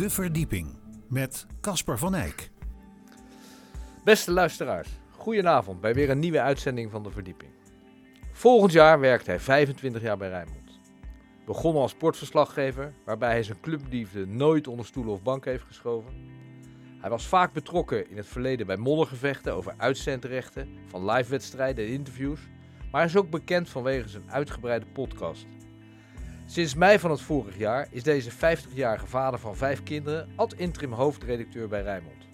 De Verdieping met Casper van Eyck. Beste luisteraars, goedenavond bij weer een nieuwe uitzending van De Verdieping. Volgend jaar werkt hij 25 jaar bij Rijnmond. Begonnen als sportverslaggever, waarbij hij zijn clubliefde nooit onder stoelen of bank heeft geschoven. Hij was vaak betrokken in het verleden bij moddergevechten over uitzendrechten, van live-wedstrijden en interviews, maar hij is ook bekend vanwege zijn uitgebreide podcast. Sinds mei van het vorig jaar is deze 50-jarige vader van vijf kinderen ad interim hoofdredacteur bij Rijnmond.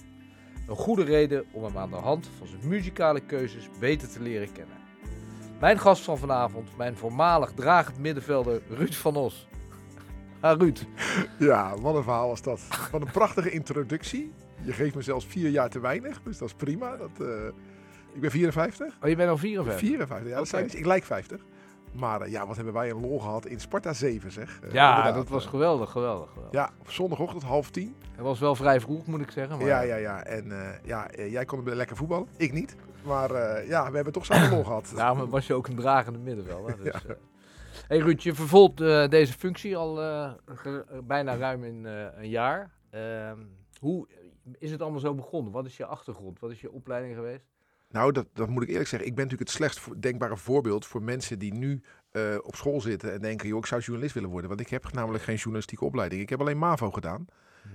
Een goede reden om hem aan de hand van zijn muzikale keuzes beter te leren kennen. Mijn gast van vanavond, mijn voormalig dragend middenvelder Ruud van Os. Ha, Ruud. Ja, wat een verhaal was dat. Wat een prachtige introductie. Je geeft me zelfs vier jaar te weinig, dus dat is prima. Dat, eh, ik ben 54. Oh, je bent al 54? 54, ja. Dat zijn, ik lijk 50. Maar eh, ja, wat hebben wij een lol gehad in Sparta 7, zeg. Eh, Ja, dat was geweldig, geweldig. geweldig. Ja, op zondagochtend half tien. Het was wel vrij vroeg, moet ik zeggen. Maar Ja, ja, ja. En eh, ja, jij kon lekker voetballen. Ik niet. Maar eh, ja, we hebben toch samen lol gehad. Daarom was je ook een dragende middenvelder. Dus, eh. Hey Ruud, je vervolgt eh, deze functie al bijna ruim in eh, een jaar. Ehm, hoe is het allemaal zo begonnen? Wat is je achtergrond? Wat is je opleiding geweest? Nou, dat, dat moet ik eerlijk zeggen. Ik ben natuurlijk het slechtst denkbare voorbeeld voor mensen die nu eh, op school zitten en denken, joh, ik zou journalist willen worden. Want ik heb namelijk geen journalistieke opleiding. Ik heb alleen MAVO gedaan.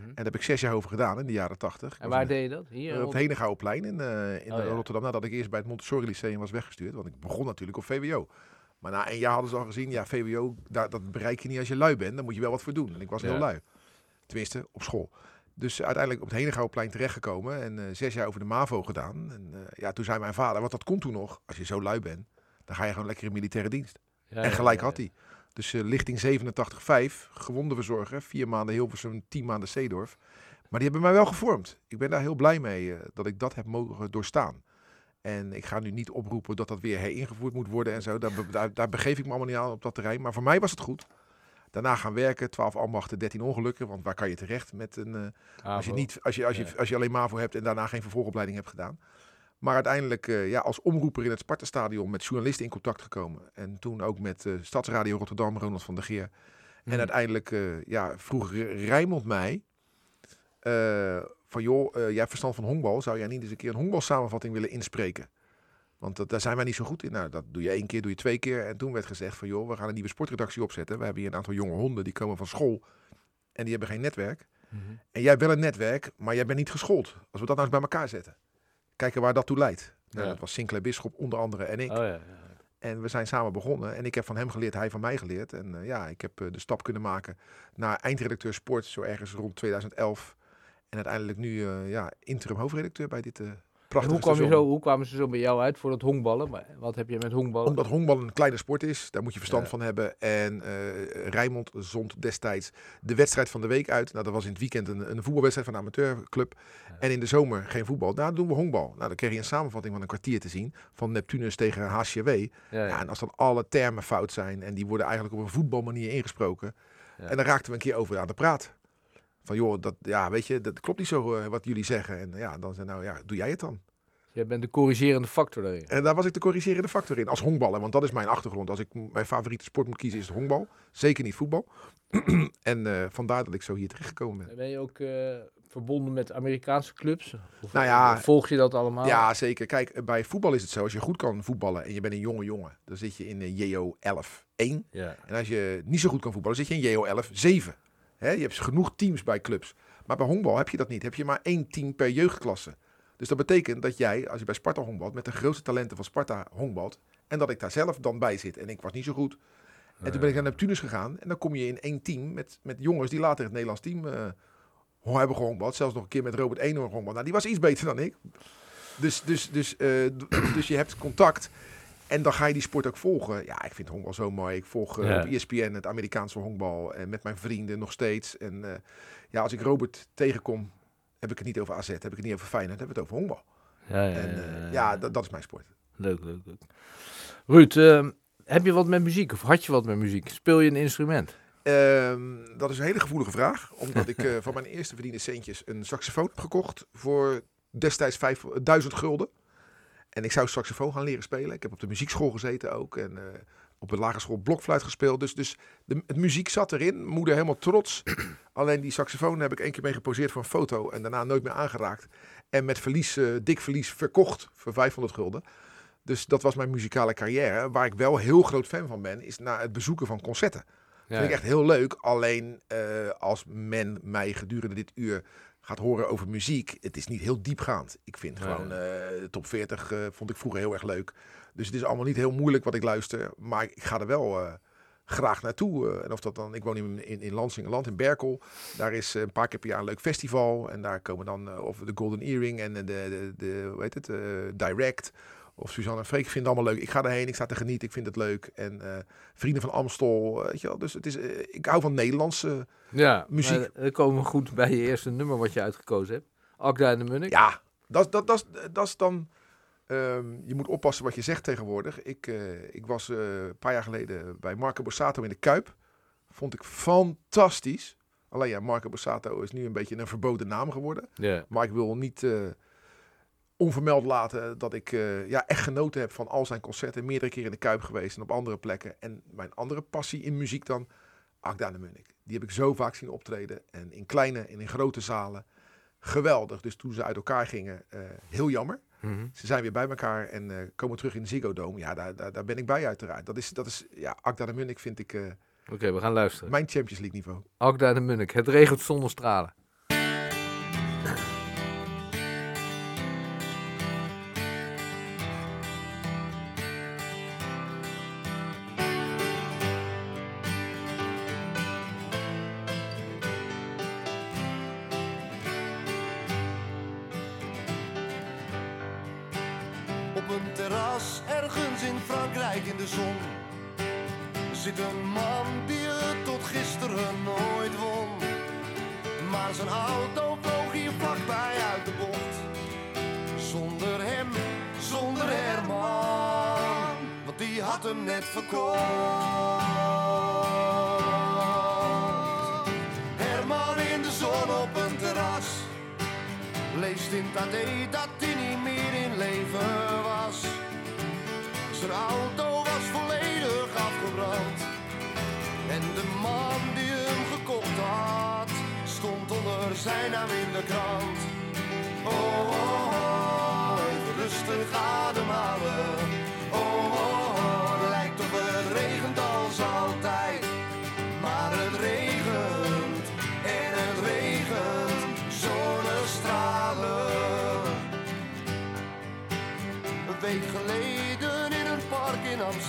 En daar heb ik zes jaar over gedaan in de jaren tachtig. En waar deed je dat? Hier? Eh, op het Henegouwplein in, eh, in Oh, ja. Rotterdam. Nadat ik eerst bij het Montessori Lyceum was weggestuurd. Want ik begon natuurlijk op VWO. Maar na een jaar hadden ze al gezien, ja, VWO, daar, dat bereik je niet als je lui bent. Dan moet je wel wat voor doen. En ik was Ja. heel lui. Tenminste, op school. Dus uiteindelijk op het Henegouwplein terechtgekomen. En eh, zes jaar over de MAVO gedaan. En eh, ja, toen zei mijn vader, want dat kon toen nog. Als je zo lui bent, dan ga je gewoon lekker in militaire dienst. Ja, en gelijk ja, had hij. Dus eh, lichting 87,5, gewonden verzorgen. Vier maanden Hilversum, tien maanden Zeedorf. Maar die hebben mij wel gevormd. Ik ben daar heel blij mee dat ik dat heb mogen doorstaan. En ik ga nu niet oproepen dat dat weer heringevoerd moet worden en zo. Daar, daar, daar begeef ik me allemaal niet aan op dat terrein. Maar voor mij was het goed. Daarna gaan werken, 12 ambachten, 13 ongelukken. Want waar kan je terecht met een... eh, als, je niet, als, je, als, je, als je alleen MAVO hebt en daarna geen vervolgopleiding hebt gedaan. Maar uiteindelijk eh, ja, als omroeper in het Sparta-stadion met journalisten in contact gekomen. En toen ook met eh, Stadsradio Rotterdam, Ronald van der Geer. Mhm. En uiteindelijk eh, ja, vroeg Rijnmond mij van joh, jij hebt verstand van honkbal. Zou jij niet eens een keer een honkbalsamenvatting willen inspreken? Want dat, daar zijn wij niet zo goed in. Nou, dat doe je één keer, doe je twee keer. En toen werd gezegd van joh, we gaan een nieuwe sportredactie opzetten. We hebben hier een aantal jonge honden, die komen van school. En die hebben geen netwerk. Mhm. En jij hebt wel een netwerk, maar jij bent niet geschoold. Als we dat nou eens bij elkaar zetten. Kijken waar dat toe leidt. Nou, Ja. Dat was Sinclair Bisschop onder andere en ik. Oh ja, ja. En we zijn samen begonnen. En ik heb van hem geleerd, hij van mij geleerd. En eh, ja, ik heb eh, de stap kunnen maken naar eindredacteur sport, zo ergens rond 2011. En uiteindelijk nu eh, ja, interim hoofdredacteur bij dit hoe, kwam je station. zo, hoe kwamen ze zo bij jou uit voor dat honkballen? Maar Wat heb je met honkballen? Omdat honkbal een kleine sport is, daar moet je verstand Ja. van hebben. En eh Rijnmond zond destijds de wedstrijd van de week uit. Nou, dat was in het weekend een, een voetbalwedstrijd van een amateurclub. Ja. En in de zomer geen voetbal. Nou, dan doen we honkbal. Nou, dan kreeg je een samenvatting van een kwartier te zien. Van Neptunus tegen HCW. ja, Ja, en als dan alle termen fout zijn en die worden eigenlijk op een voetbalmanier ingesproken. En dan raakten we een keer over aan de praat. Van joh, dat, ja, weet je, dat klopt niet zo eh, wat jullie zeggen. En ja, dan zei nou ja, doe jij het dan. Jij bent de corrigerende factor daarin. En daar was ik de corrigerende factor in, als honkballer. Want dat is mijn achtergrond. Als ik mijn favoriete sport moet kiezen, is het honkbal. Zeker niet voetbal. en eh, vandaar dat ik zo hier terechtgekomen ben. Ben je ook eh, verbonden met Amerikaanse clubs? Of, Nou ja, volg je dat allemaal? Ja, zeker. Kijk, bij voetbal is het zo. Als je goed kan voetballen en je bent een jonge jongen, dan zit je in JO 11-1. Ja. En als je niet zo goed kan voetballen, zit je in JO 11 7. Hè, je hebt genoeg teams bij clubs. Maar bij honkbal heb je dat niet. Heb je maar één team per jeugdklasse. Dus dat betekent dat jij, als je bij Sparta honkbalt, met de grootste talenten van Sparta honkbalt. En dat ik daar zelf dan bij zit. En ik was niet zo goed. En toen ben ik naar Neptunus gegaan. En dan kom je in één team met, met jongens die later het Nederlands team ho- hebben gehonkbald. Zelfs nog een keer met Robert Eenhoorn gehonkbald. Nou, die was iets beter dan ik. Dus, dus, dus, eh, dus je hebt contact. En dan ga je die sport ook volgen. Ja, ik vind honkbal zo mooi. Ik volg eh, Ja. op ESPN het Amerikaanse honkbal. En met mijn vrienden nog steeds. En eh, ja, als ik Robert tegenkom, heb ik het niet over AZ. Heb ik het niet over Feyenoord. Heb ik het over honkbal. Ja, ja, En ja, eh, dat, is mijn sport. Leuk, leuk, leuk. Ruud, eh, heb je wat met muziek? Of had je wat met muziek? Speel je een instrument? Ehm, dat is een hele gevoelige vraag. Omdat ik eh, van mijn eerste verdiende centjes een saxofoon heb gekocht. Voor destijds vijf- 1000 gulden. En ik zou saxofoon gaan leren spelen. Ik heb op de muziekschool gezeten ook. En eh, op de lagere school blokfluit gespeeld. Dus, dus de, het muziek zat erin. Moeder helemaal trots. Alleen die saxofoon heb ik één keer mee geposeerd voor een foto. En daarna nooit meer aangeraakt. En met verlies, eh, dik verlies verkocht voor 500 gulden. Dus dat was mijn muzikale carrière. Waar ik wel heel groot fan van ben, is na het bezoeken van concerten. Ja, Vind ik echt heel leuk. Alleen eh, als men mij gedurende dit uur gaat horen over muziek, het is niet heel diepgaand. Ik vind Nee. gewoon de top 40 eh, vond ik vroeger heel erg leuk. Dus het is allemaal niet heel moeilijk wat ik luister, maar ik ga er wel eh, graag naartoe. en of dat dan, ik woon in, in, in Lansingerland, in Berkel. Daar is een paar keer per jaar een leuk festival. En daar komen dan of de Golden Earring en de, de, de, hoe heet het, Direct. Of Suzanne en Freek, ik vind het allemaal leuk. Ik ga erheen, ik sta te genieten, ik vind het leuk. En eh, Vrienden van Amstel, weet je wel. Dus het is, eh, ik hou van Nederlandse ja muziek. Dan komen we goed bij je eerste nummer wat je uitgekozen hebt. Akda en de Munnik. Ja, dat, dat, dat, is- dat is dan. ehm, je moet oppassen wat je zegt tegenwoordig. Ik, eh, ik was eh, een paar jaar geleden bij Marco Borsato in de Kuip. Vond ik fantastisch. Alleen ja, Marco Borsato is nu een beetje een verboden naam geworden. Maar ik wil niet eh, onvermeld laten dat ik eh, ja, echt genoten heb van al zijn concerten. Meerdere keren in de Kuip geweest en op andere plekken. En mijn andere passie in muziek dan, Akda en de Munnik. Die heb ik zo vaak zien optreden. En in kleine en in grote zalen. Geweldig. Dus toen ze uit elkaar gingen, eh, heel jammer. Mhm. Ze zijn weer bij elkaar en eh, komen terug in de Ziggo Dome. Ja, daar, daar, daar ben ik bij uiteraard. Dat is, dat is ja, Akda en de Munnik vind ik Oké, we gaan luisteren. mijn Champions League niveau. Akda en de Munnik. Het regent zonder stralen.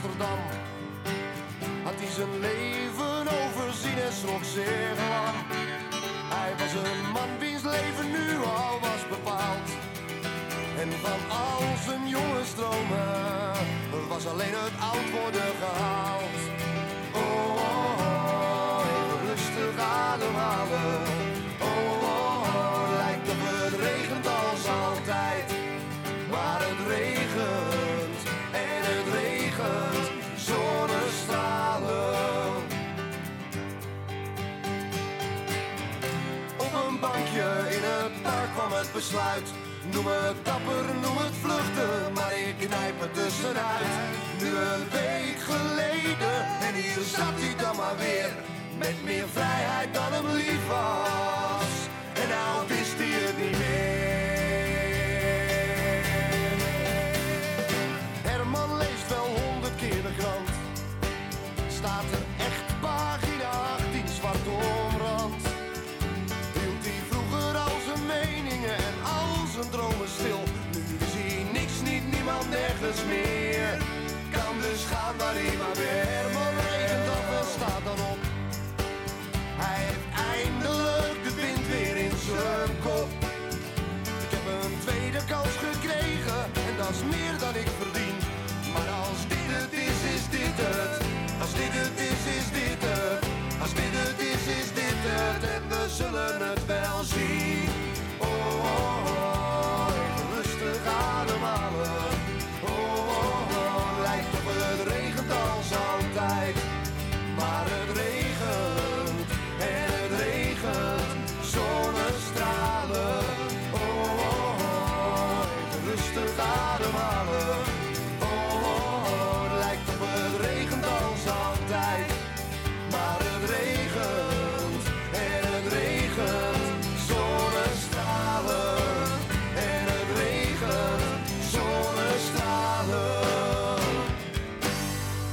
Had hij zijn leven overzien en schrok zeer lang. Hij was een man wiens leven nu al was bepaald. En van al zijn jonge stromen was alleen het oud worden gehaald. Noem het dapper, noem het vluchten, maar ik knijp het tussenuit. Nu een week geleden en hier zat hij dan maar weer. Met meer vrijheid dan hem lief was. En nou wist hij het niet meer.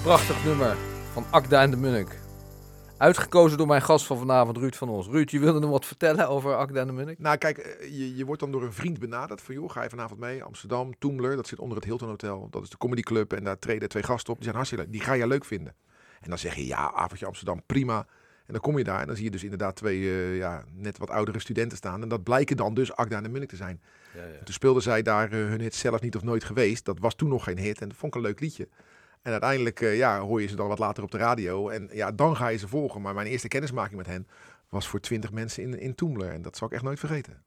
Prachtig nummer van Akda en de Munnik. Uitgekozen door mijn gast van vanavond, Ruud van Os. Ruud, je wilde nog wat vertellen over Akda en de Munnik? Nou, kijk, eh, je, je wordt dan door een vriend benaderd. Van, joh, ga je vanavond mee? Amsterdam, Toemler, dat zit onder het Hilton Hotel. Dat is de comedyclub en daar treden twee gasten op. Die zijn hartstikke leuk. Die ga je leuk vinden. En dan zeg je, ja, avondje Amsterdam, prima. En dan kom je daar en dan zie je dus inderdaad twee eh, ja, net wat oudere studenten staan. En dat blijken dan dus Akda en de Munnik te zijn. Ja, ja. Toen speelden zij daar eh, hun hit zelf niet of nooit geweest. Dat was toen nog geen hit en dat vond ik een leuk liedje. En uiteindelijk eh, ja, hoor je ze dan wat later op de radio. En ja, dan ga je ze volgen. Maar mijn eerste kennismaking met hen was voor twintig mensen in, in Toemler. En dat zal ik echt nooit vergeten.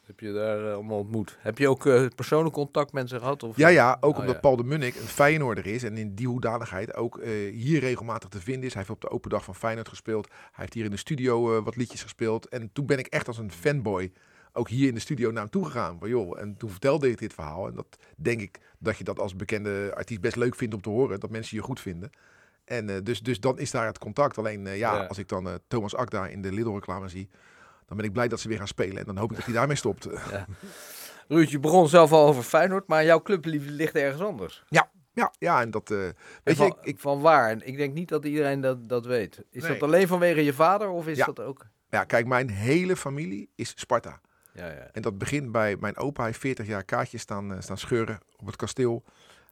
Heb je daar eh, allemaal ontmoet? Heb je ook eh, persoonlijk contact met ze gehad? Of? Ja, ja, ook Oh, omdat ja. Paul de Munnik een Feyenoorder is. En in die hoedanigheid ook hier regelmatig te vinden is. Hij heeft op de open dag van Feyenoord gespeeld. Hij heeft hier in de studio wat liedjes gespeeld. En toen ben ik echt als een fanboy ook hier in de studio naar hem toe gegaan. Van, joh, en toen vertelde ik dit verhaal. En dat denk ik dat je dat als bekende artiest best leuk vindt om te horen. Dat mensen je goed vinden. En eh, dus, dus dan is daar het contact. Alleen eh, ja, Ja. als ik dan eh, Thomas Akda in de Lidl-reclame zie... dan ben ik blij dat ze weer gaan spelen. En dan hoop ik dat hij daarmee stopt. Ruud, je begon zelf al over Feyenoord, maar jouw clubliefde ligt ergens anders. ja, ja, en dat... weet je, van, ik, ik, van waar? En ik denk niet dat iedereen dat, dat weet. Is Nee. dat alleen vanwege je vader of is Ja. dat ook... ja, kijk, mijn hele familie is Sparta. Ja, ja. En dat begint bij mijn opa. Hij heeft 40 jaar kaartjes staan, eh, staan scheuren op het kasteel.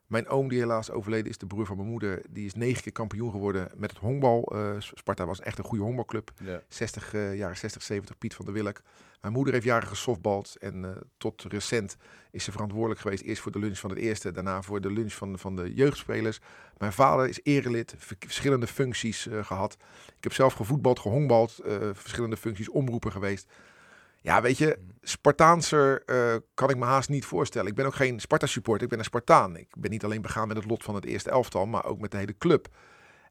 Mijn oom, die helaas overleden is, de broer van mijn moeder, die is negen keer kampioen geworden met het honkbal. Eh, Sparta was echt een goede honkbalclub. ja. 60, eh, jaren 60, 70, Piet van der Willek. Mijn moeder heeft jaren gesoftbald en tot recent is ze verantwoordelijk geweest. Eerst voor de lunch van het eerste, daarna voor de lunch van, van de jeugdspelers. Mijn vader is erelid, ver- verschillende functies eh, gehad. Ik heb zelf gevoetbald, gehonkbald, eh, verschillende functies, omroeper geweest. Ja, weet je, Spartaanser eh, kan ik me haast niet voorstellen. Ik ben ook geen Sparta-supporter, ik ben een Spartaan. Ik ben niet alleen begaan met het lot van het eerste elftal, maar ook met de hele club.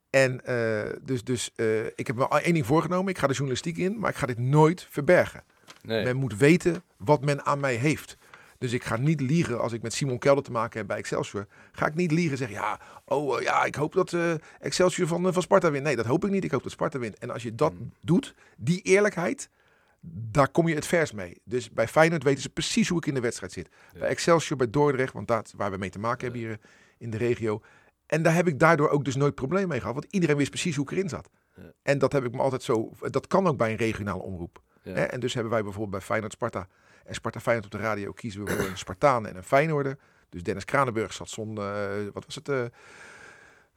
En eh, dus, dus eh, ik heb me één ding voorgenomen. Ik ga de journalistiek in, maar ik ga dit nooit verbergen. Nee. Men moet weten wat men aan mij heeft. Dus ik ga niet liegen als ik met Simon Kelder te maken heb bij Excelsior. Ga ik niet liegen en zeggen, ja, oh ja, ik hoop dat Excelsior van, van Sparta wint. Nee, dat hoop ik niet. Ik hoop dat Sparta wint. En als je dat Mm. doet, die eerlijkheid, daar kom je het vers mee. Dus bij Feyenoord weten ze precies hoe ik in de wedstrijd zit. Ja. Bij Excelsior, bij Dordrecht, want dat waar we mee te maken hebben hier eh, in de regio. En daar heb ik daardoor ook dus nooit probleem mee gehad. Want iedereen wist precies hoe ik erin zat. Ja. En dat heb ik me altijd zo. Dat kan ook bij een regionale omroep. Ja. En dus hebben wij bijvoorbeeld bij Feyenoord Sparta en Sparta Feyenoord op de radio kiezen we voor een Spartaan en een Feyenoorder. Dus Dennis Kranenburg zat zon, eh, wat was het? eh,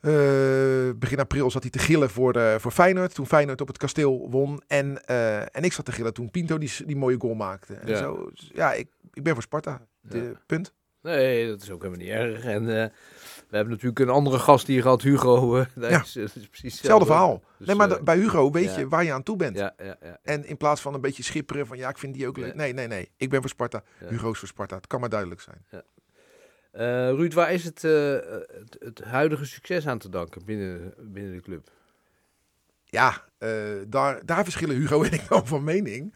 eh, begin april zat hij te gillen voor, de, voor Feyenoord. Toen Feyenoord op het kasteel won. En, eh, en ik zat te gillen toen Pinto die, die mooie goal maakte. En Ja. Zo, ja, ik, ik ben voor Sparta. De, Ja. Punt. Nee, dat is ook helemaal niet erg. En eh, we hebben natuurlijk een andere gast hier gehad, Hugo. eh, dat Ja. is, dat is precies Hetzelfde verhaal. Dus, nee, maar eh, de- bij Hugo weet ja. je waar je aan toe bent. Ja, ja, ja. En in plaats van een beetje schipperen van ja, ik vind die ook leuk. Ja. Nee, nee, nee. Ik ben voor Sparta. Ja. Hugo is voor Sparta. Het kan maar duidelijk zijn. Eh, Ruud, waar is het, eh, het, het huidige succes aan te danken binnen, binnen de club? Ja, eh, daar, daar verschillen Hugo en ik wel van mening.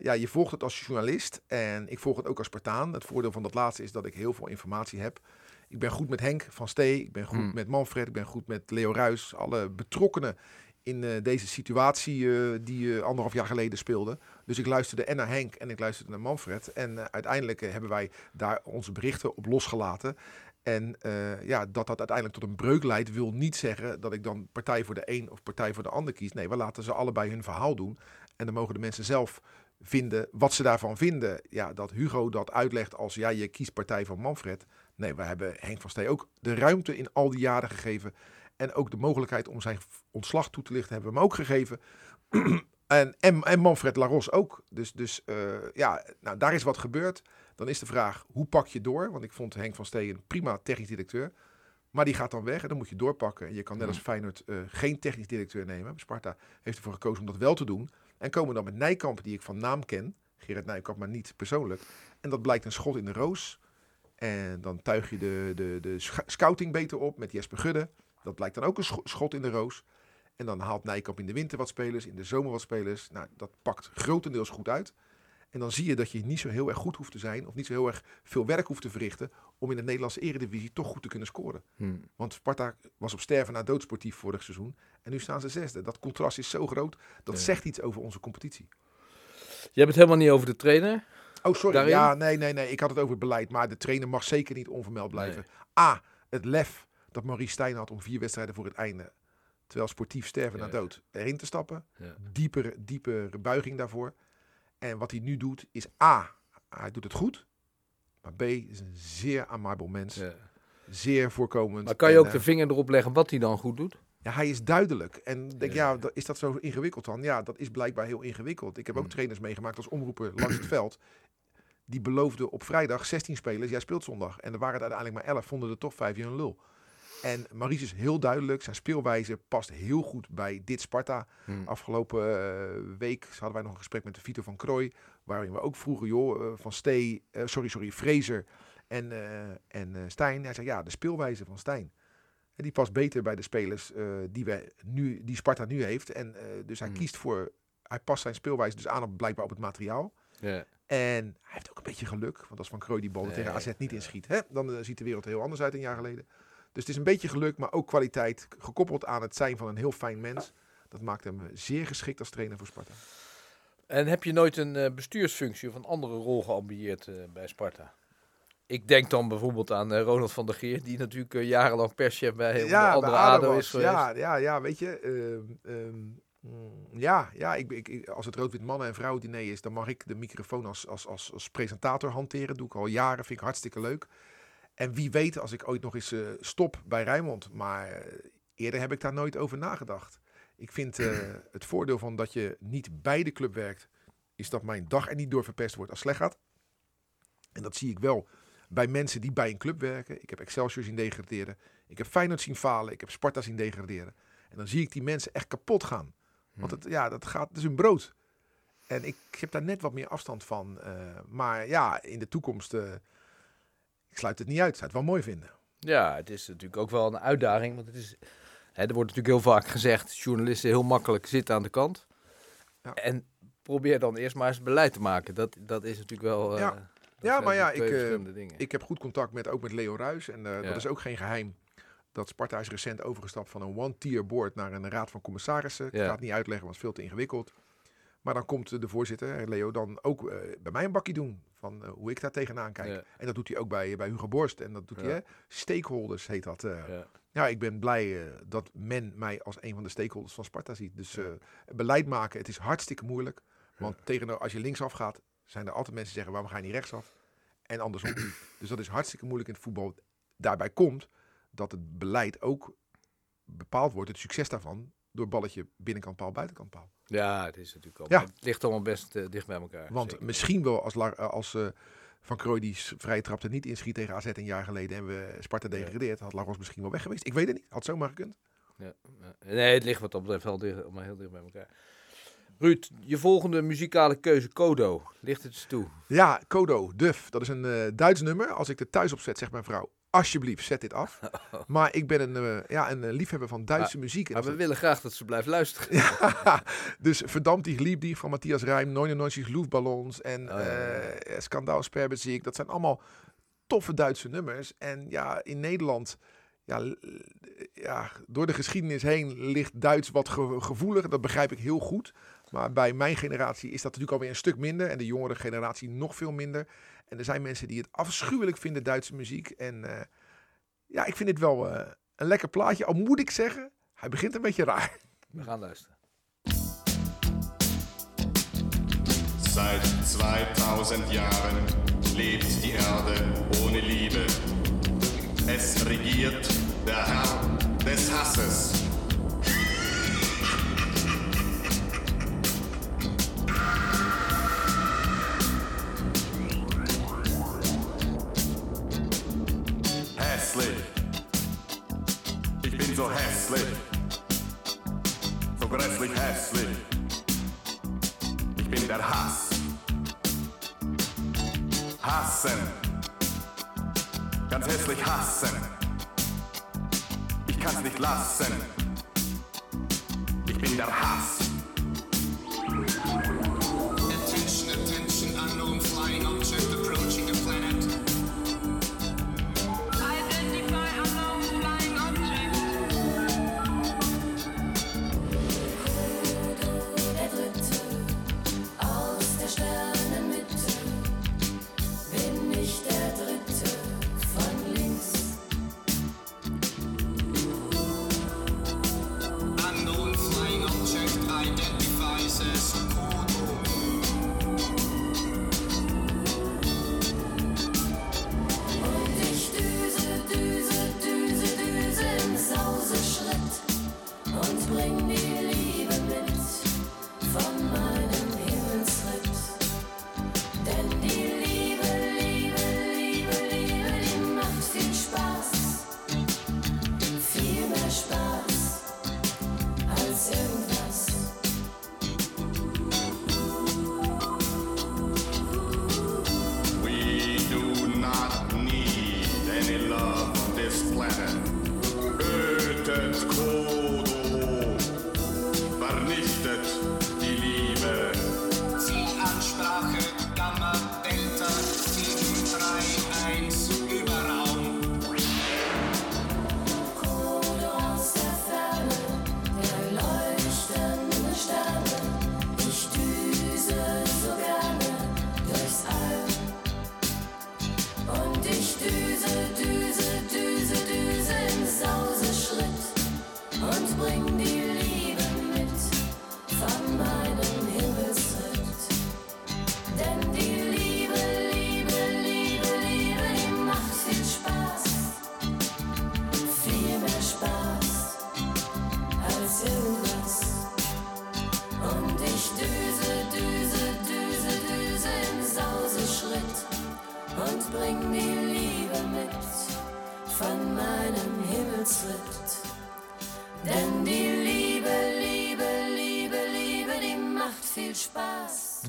Ja, je volgt het als journalist en ik volg het ook als Spartaan. Het voordeel van dat laatste is dat ik heel veel informatie heb. Ik ben goed met Henk van Stee, ik ben goed Hmm. met Manfred, ik ben goed met Leo Ruis. Alle betrokkenen in eh, deze situatie eh, die eh, anderhalf jaar geleden speelde. Dus ik luisterde en naar Henk en ik luisterde naar Manfred. En uiteindelijk hebben wij daar onze berichten op losgelaten. En ja, dat dat uiteindelijk tot een breuk leidt, wil niet zeggen dat ik dan partij voor de een of partij voor de ander kies. Nee, we laten ze allebei hun verhaal doen. En dan mogen de mensen zelf vinden wat ze daarvan vinden. Ja, dat Hugo dat uitlegt als ja, je kiest partij van Manfred. Nee, we hebben Henk van Stee ook de ruimte in al die jaren gegeven. En ook de mogelijkheid om zijn ontslag toe te lichten hebben we hem ook gegeven. en, en, en Manfred Laros ook. Dus, dus eh, ja, nou, daar is wat gebeurd. Dan is de vraag, hoe pak je door? Want ik vond Henk van Stee een prima technisch directeur. Maar die gaat dan weg en dan moet je doorpakken. En je kan net als Feyenoord eh, geen technisch directeur nemen. Sparta heeft ervoor gekozen om dat wel te doen. En komen dan met Nijkamp, die ik van naam ken. Gerrit Nijkamp, maar niet persoonlijk. En dat blijkt een schot in de roos. En dan tuig je de, de, de scouting beter op met Jesper Gudde. Dat blijkt dan ook een scho- schot in de roos. En dan haalt Nijkamp in de winter wat spelers, in de zomer wat spelers. Nou, dat pakt grotendeels goed uit. En dan zie je dat je niet zo heel erg goed hoeft te zijn, of niet zo heel erg veel werk hoeft te verrichten, om in de Nederlandse eredivisie toch goed te kunnen scoren. Hm. Want Sparta was op sterven na doodsportief vorig seizoen. En nu staan ze zesde. Dat contrast is zo groot, dat Ja. zegt iets over onze competitie. Je hebt het helemaal niet over de trainer. Oh, sorry. Daarin? Ja, nee, nee, nee. Ik had het over het beleid. Maar de trainer mag zeker niet onvermeld blijven. A, het lef dat Maurice Stijn had om vier wedstrijden voor het einde. Terwijl sportief sterven naar dood. Erin te stappen. Dieper, dieper buiging daarvoor. En wat hij nu doet is A. Hij doet het goed. Maar B is een zeer amabel mens. Ja. Zeer voorkomend. Maar kan je En, ook eh, de vinger erop leggen wat hij dan goed doet? ja, hij is duidelijk. En denk, Ja. ja, is dat zo ingewikkeld dan? Ja, dat is blijkbaar heel ingewikkeld. Ik heb ook Hmm. trainers meegemaakt als omroeper langs het veld. Die beloofden op vrijdag 16 spelers. Jij speelt zondag. En er waren er uiteindelijk maar 11. Vonden er toch vijf in een lul. En Maurice is heel duidelijk. Zijn speelwijze past heel goed bij dit Sparta. Hmm. Afgelopen eh, week hadden wij nog een gesprek met de Vito van Krooi. Waarin we ook vroegen, joh, eh, van Stee, eh, sorry, sorry, Fraser en, en Stijn. Hij zei, ja, de speelwijze van Stijn. En die past beter bij de spelers die, wij nu, die Sparta nu heeft. En dus hij Hmm. kiest voor, hij past zijn speelwijze dus aan op, blijkbaar op het materiaal. En hij heeft ook een beetje geluk. Want als Van Krooi die bal Nee, tegen AZ niet inschiet, hè, dan ziet de wereld er heel anders uit een jaar geleden. Dus het is een beetje geluk, maar ook kwaliteit. Gekoppeld aan het zijn van een heel fijn mens. Dat maakt hem zeer geschikt als trainer voor Sparta. En heb je nooit een eh, bestuursfunctie of een andere rol geambieerd eh, bij Sparta? Ik denk dan bijvoorbeeld aan eh, Ronald van der Geer, die natuurlijk jarenlang perschef bij heel ja, andere bij ADO, is geweest. Ja, ja, ja, weet je. ehm, ehm, mm, ja, ja ik, ik, als het rood-wit mannen- en vrouwen diner is, dan mag ik de microfoon als, als, als, als presentator hanteren. Doe ik al jaren, vind ik hartstikke leuk. En wie weet als ik ooit nog eens eh, stop bij Rijnmond. Maar eh, eerder heb ik daar nooit over nagedacht. Ik vind eh, het voordeel van dat je niet bij de club werkt, is dat mijn dag er niet door verpest wordt als het slecht gaat. En dat zie ik wel bij mensen die bij een club werken. Ik heb Excelsior zien degraderen. Ik heb Feyenoord zien falen. Ik heb Sparta zien degraderen. En dan zie ik die mensen echt kapot gaan. Want het, ja, dat gaat, het is hun brood. En ik heb daar net wat meer afstand van. maar ja, in de toekomst, ik sluit het niet uit. Ik zou het wel mooi vinden. Ja, het is natuurlijk ook wel een uitdaging. Want het is, hè, er wordt natuurlijk heel vaak gezegd, journalisten heel makkelijk zitten aan de kant. Ja. En probeer dan eerst maar eens beleid te maken. Dat, dat is natuurlijk wel... eh, Ja. dat Ja, maar ja, ik, eh, dingen. Ik heb goed contact met, ook met Leo Ruis. En eh, Ja. dat is ook geen geheim. Dat Sparta is recent overgestapt van een one-tier board naar een raad van commissarissen. Ik Ja. ga het niet uitleggen, want het is veel te ingewikkeld. Maar dan komt eh, de voorzitter, eh, Leo, dan ook eh, bij mij een bakje doen. Van eh, hoe ik daar tegenaan kijk. Ja. En dat doet hij ook bij, bij Hugo Borst. En dat doet hij, Ja. hè, stakeholders heet dat. eh. ja. Ja, ik ben blij eh, dat men mij als een van de stakeholders van Sparta ziet. Dus beleid maken, het is hartstikke moeilijk. Want tegen, als je linksaf gaat, zijn er altijd mensen die zeggen, waarom ga je niet rechtsaf? En andersom. dus dat is hartstikke moeilijk in het voetbal. Daarbij komt dat het beleid ook bepaald wordt, het succes daarvan, door balletje binnenkant paal, buitenkant paal. ja, het is natuurlijk al... Ja. Het ligt allemaal best eh, dicht bij elkaar. Want zeker. misschien wel als, eh, als eh, Van Krooi die vrije trap er niet inschiet tegen AZ een jaar geleden en we Sparta Ja. degradeert, had Lagos misschien wel weg geweest. Ik weet het niet, had zomaar gekund. Ja, ja. Nee, het ligt wat dat betreft wel dicht, allemaal heel dicht bij elkaar. Ruud, je volgende muzikale keuze, Kodo. Ligt het je toe? Ja, Kodo, Duf. Dat is een Duits nummer. Als ik er thuis op zet, zegt mijn vrouw, alsjeblieft, zet dit af. Maar ik ben een, eh, ja, een eh, liefhebber van Duitse muziek. En Maar we willen graag dat ze blijft luisteren. Ja, dus Verdammt die Lieb die van Matthias Rijm, 99 Luftballons en Oh, ja, eh Skandaal Sperbeziek. Dat zijn allemaal toffe Duitse nummers. En ja, in Nederland, ja, ja, door de geschiedenis heen ligt Duits wat ge- gevoelig. Dat begrijp ik heel goed. Maar bij mijn generatie is dat natuurlijk alweer een stuk minder. En de jongere generatie nog veel minder. En er zijn mensen die het afschuwelijk vinden, Duitse muziek. En eh, ja, ik vind dit wel eh, een lekker plaatje. Al moet ik zeggen, hij begint een beetje raar. We gaan luisteren. Seit 2000 Jahren lebt die Erde ohne Liebe. Es regiert der Herr des Hasses.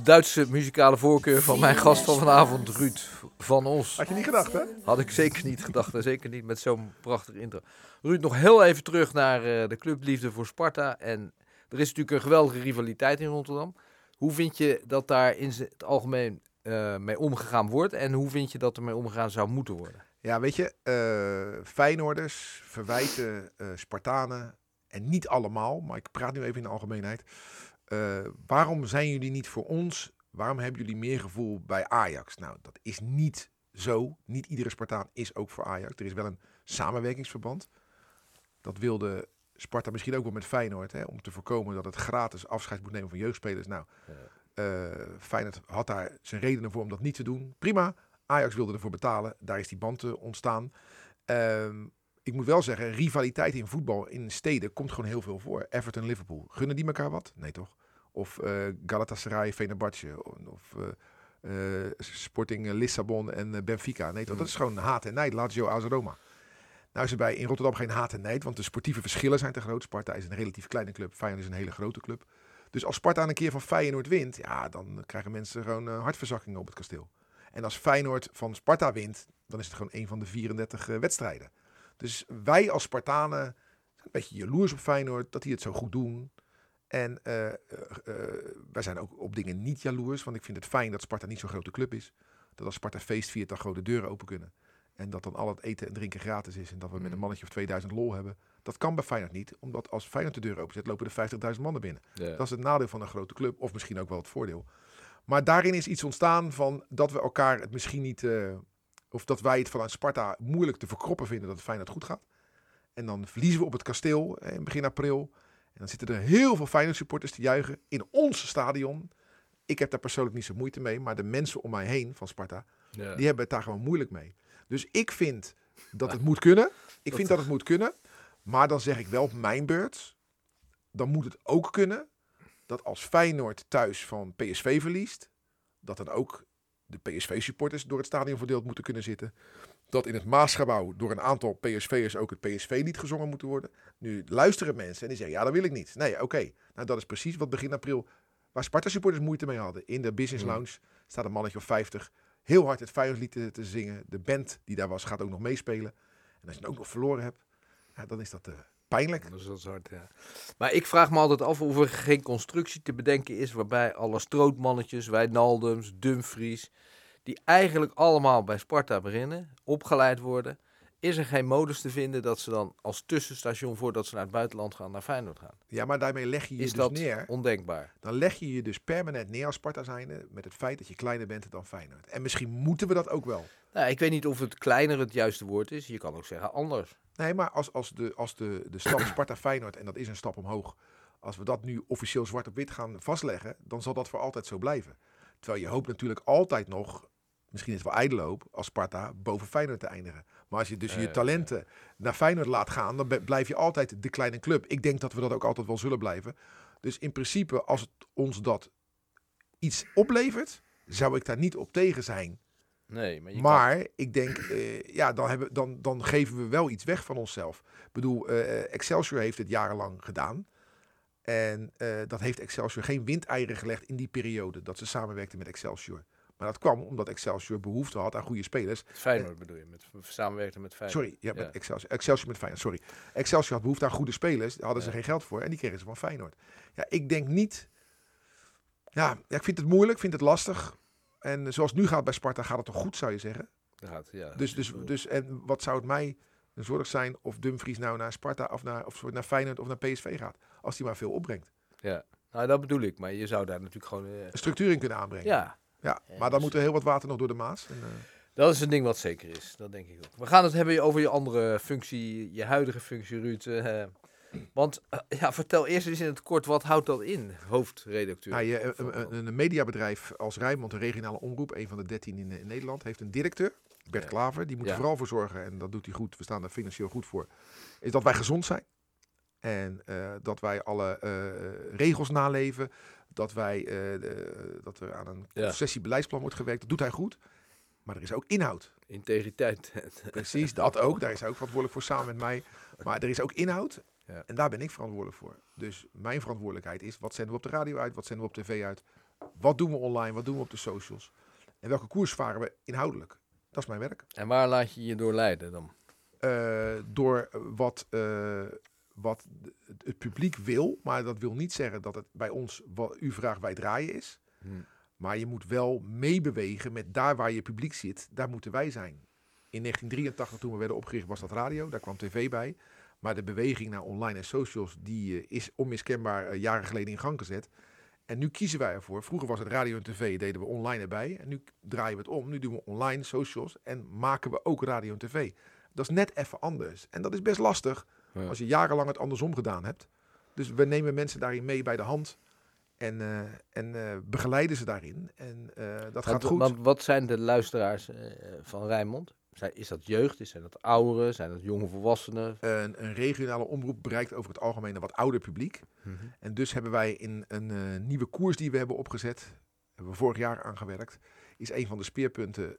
Duitse muzikale voorkeur van mijn gast van vanavond, Ruud van Os. Had je niet gedacht, hè? Had ik zeker niet gedacht en zeker niet met zo'n prachtige intro. Ruud, nog heel even terug naar eh, de clubliefde voor Sparta. En er is natuurlijk een geweldige rivaliteit in Rotterdam. Hoe vind je dat daar in het algemeen eh, mee omgegaan wordt? En hoe vind je dat er mee omgegaan zou moeten worden? Ja, weet je, eh Feyenoorders verwijten Spartanen, en niet allemaal, maar ik praat nu even in de algemeenheid. Eh, waarom zijn jullie niet voor ons? Waarom hebben jullie meer gevoel bij Ajax? Nou, dat is niet zo. Niet iedere Spartaan is ook voor Ajax. Er is wel een samenwerkingsverband. Dat wilde Sparta misschien ook wel met Feyenoord, hè, om te voorkomen dat het gratis afscheid moet nemen van jeugdspelers. Nou, eh Feyenoord had daar zijn redenen voor om dat niet te doen. Prima. Ajax wilde ervoor betalen. Daar is die band eh, ontstaan. Ehm, ik moet wel zeggen, rivaliteit in voetbal in steden komt gewoon heel veel voor. Everton, Liverpool. Gunnen die elkaar wat? Nee toch? Of eh, Galatasaray, Fenerbahce. Of eh, eh, Sporting Lissabon en Benfica. Nee toch? Dat is gewoon haat en nijd. Lazio, AS Roma. Nou is er bij in Rotterdam geen haat en nijd, want de sportieve verschillen zijn te groot. Sparta is een relatief kleine club, Feyenoord is een hele grote club. Dus als Sparta een keer van Feyenoord wint, ja, dan krijgen mensen gewoon hartverzakkingen op het kasteel. En als Feyenoord van Sparta wint, dan is het gewoon een van de 34 eh, wedstrijden. Dus wij als Spartanen zijn een beetje jaloers op Feyenoord dat die het zo goed doen. En eh, eh, eh, wij zijn ook op dingen niet jaloers, want ik vind het fijn dat Sparta niet zo'n grote club is. Dat als Sparta feest viert, dan gewoon de deuren open kunnen. En dat dan al het eten en drinken gratis is. En dat we met een mannetje of 2000 lol hebben. Dat kan bij Feyenoord niet. Omdat als Feyenoord de deur openzet, lopen er 50.000 mannen binnen. Dat is het nadeel van een grote club. Of misschien ook wel het voordeel. Maar daarin is iets ontstaan van dat we elkaar het misschien niet... of dat wij het vanuit Sparta moeilijk te verkroppen vinden dat het Feyenoord goed gaat. En dan verliezen we op het kasteel in begin april. En dan zitten er heel veel Feyenoord supporters te juichen in ons stadion. Ik heb daar persoonlijk niet zo moeite mee. Maar de mensen om mij heen van Sparta, die hebben het daar gewoon moeilijk mee. Dus ik vind dat het moet kunnen. Ik vind dat het moet kunnen. Maar dan zeg ik wel op mijn beurt. Dan moet het ook kunnen dat als Feyenoord thuis van PSV verliest. Dat dan ook de PSV-supporters door het stadion verdeeld moeten kunnen zitten. Dat in het Maasgebouw door een aantal PSV'ers ook het PSV-lied gezongen moeten worden. Nu luisteren mensen en die zeggen, ja, dat wil ik niet. Nee, oké. Nou, dat is precies wat begin april, waar Sparta-supporters moeite mee hadden. In de Business Lounge staat een mannetje of 50 heel hard het Feyenoordlied te, te zingen. De band die daar was gaat ook nog meespelen. En als je dan ook nog verloren hebt, ja, dan is dat eh, Dat hard, ja. Maar ik vraag me altijd af of er geen constructie te bedenken is waarbij alle strootmannetjes, Wijnaldums, Dumfries, die eigenlijk allemaal bij Sparta beginnen, opgeleid worden, is er geen modus te vinden dat ze dan als tussenstation voordat ze naar het buitenland gaan, naar Feyenoord gaan. Ja, maar daarmee leg je je Is dus dat neer. ondenkbaar? Dan leg je je dus permanent neer als Sparta zijnde met het feit dat je kleiner bent dan Feyenoord. En misschien moeten we dat ook wel. Nou, ik weet niet of het kleiner het juiste woord is. Je kan ook zeggen anders. Nee, maar als, als, de, als de, de stap Sparta-Feyenoord, en dat is een stap omhoog, als we dat nu officieel zwart op wit gaan vastleggen, dan zal dat voor altijd zo blijven. Terwijl je hoopt natuurlijk altijd nog, misschien is het wel ijdele hoop, als Sparta boven Feyenoord te eindigen. Maar als je dus je talenten naar Feyenoord laat gaan, dan blijf je altijd de kleine club. Ik denk dat we dat ook altijd wel zullen blijven. Dus in principe, als het ons dat iets oplevert, zou ik daar niet op tegen zijn. Nee, maar kan- Maar ik denk, eh, ja, dan, hebben, dan, dan geven we wel iets weg van onszelf. Ik bedoel, eh, Excelsior heeft het jarenlang gedaan. En eh, dat heeft Excelsior geen windeieren gelegd in die periode dat ze samenwerkten met Excelsior. Maar dat kwam omdat Excelsior behoefte had aan goede spelers. Feyenoord bedoel je, met samenwerkte met Feyenoord. Sorry, ja, met Ja. Excelsior, Excelsior met Feyenoord, sorry. Excelsior had behoefte aan goede spelers, daar hadden ze geen geld voor en die kregen ze van Feyenoord. Ja, ik denk niet... Ja, ja, ik vind het moeilijk, ik vind het lastig. En zoals het nu gaat bij Sparta gaat het toch goed, zou je zeggen? Gaat, ja, Dus, dus, dus en wat zou het mij een zorg zijn of Dumfries nou naar Sparta of naar, of naar Feyenoord of naar PSV gaat? Als die maar veel opbrengt. ja. Nou, dat bedoel ik. Maar je zou daar natuurlijk gewoon... eh, Een structuur in kunnen aanbrengen. ja, ja maar dan dus- moet er heel wat water nog door de Maas. En, eh, dat is een ding wat zeker is. Dat denk ik ook. We gaan het hebben over je andere functie, je huidige functie, Ruud. eh, want, eh, ja, vertel eerst eens in het kort, wat houdt dat in, hoofdredacteur? Nou, je, een, een, een mediabedrijf als Rijnmond, een regionale omroep, een van de dertien in, in Nederland, heeft een directeur, Bert Ja. Klaver. Die moet Ja. er vooral voor zorgen, en dat doet hij goed, we staan daar financieel goed voor, is dat wij gezond zijn. En eh, dat wij alle eh, regels naleven. Dat, wij, eh, dat er aan een Ja. sessie beleidsplan wordt gewerkt. Dat doet hij goed. Maar er is ook inhoud. Integriteit. Precies, dat ook. Daar is hij ook verantwoordelijk voor samen met mij. Maar er is ook inhoud. Ja. En daar ben ik verantwoordelijk voor. Dus mijn verantwoordelijkheid is, wat zenden we op de radio uit? Wat zenden we op tv uit? Wat doen we online? Wat doen we op de socials? En welke koers varen we inhoudelijk? Dat is mijn werk. en waar laat je je door leiden dan? Door wat, wat het publiek wil. Maar dat wil niet zeggen dat het bij ons, wat u vraagt, wij draaien is. Hm. Maar je moet wel meebewegen met daar waar je publiek zit. Daar moeten wij zijn. In 1983, toen we werden opgericht, was dat radio. Daar kwam tv bij. Maar de beweging naar online en socials, die eh, is onmiskenbaar eh, jaren geleden in gang gezet. En nu kiezen wij ervoor. Vroeger was het radio en tv, deden we online erbij. En nu draaien we het om. Nu doen we online, socials en maken we ook radio en tv. Dat is net even anders. En dat is best lastig Ja. als je jarenlang het andersom gedaan hebt. Dus we nemen mensen daarin mee bij de hand. En, eh, en eh, begeleiden ze daarin. En eh, dat gaat goed. Want wat zijn de luisteraars van Rijnmond? Zijn, is dat jeugd? Zijn dat ouderen? Zijn dat jonge volwassenen? Een, een regionale omroep bereikt over het algemeen een wat ouder publiek. En dus hebben wij in een nieuwe koers die we hebben opgezet, hebben we vorig jaar aangewerkt, is een van de speerpunten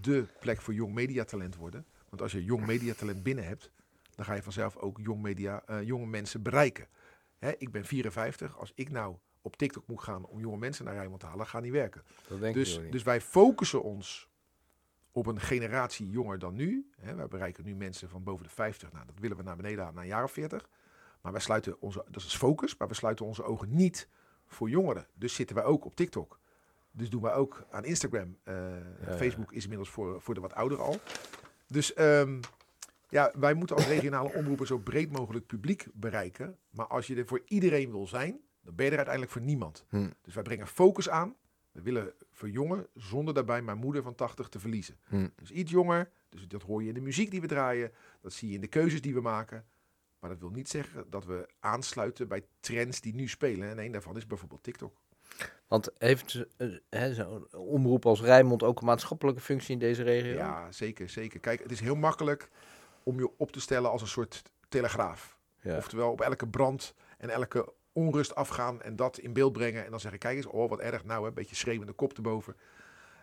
de plek voor jong mediatalent worden. Want als je jong mediatalent binnen hebt, dan ga je vanzelf ook jong media, eh, jonge mensen bereiken. Hè, ik ben 54. Als ik nou op TikTok moet gaan om jonge mensen naar Rijnmond te halen, gaat niet werken. Dat denk ik Dus, niet. dus wij focussen ons op een generatie jonger dan nu. Hè, wij bereiken nu mensen van boven de 50. Nou, dat willen we naar beneden halen, naar een jaar of 40. Maar wij sluiten onze, dat is focus, maar we sluiten onze ogen niet voor jongeren. Dus zitten wij ook op TikTok. Dus doen wij ook aan Instagram. Eh, ja. Facebook is inmiddels voor, voor de wat ouderen al. Dus ehm, ja, wij moeten als regionale omroepen zo breed mogelijk publiek bereiken. Maar als je er voor iedereen wil zijn, dan ben je er uiteindelijk voor niemand. Hm. Dus wij brengen focus aan. We willen verjongen zonder daarbij mijn moeder van 80 te verliezen. Dus iets jonger. Dus dat hoor je in de muziek die we draaien. Dat zie je in de keuzes die we maken. Maar dat wil niet zeggen dat we aansluiten bij trends die nu spelen. En een daarvan is bijvoorbeeld TikTok. Want heeft eh, hè, zo'n omroep als Rijnmond ook een maatschappelijke functie in deze regio? Ja, zeker, zeker. Kijk, het is heel makkelijk om je op te stellen als een soort telegraaf. Ja. Oftewel op elke brand en elke onrust afgaan en dat in beeld brengen. En dan zeggen, kijk eens, oh wat erg, nou een beetje schreeuwende kop erboven.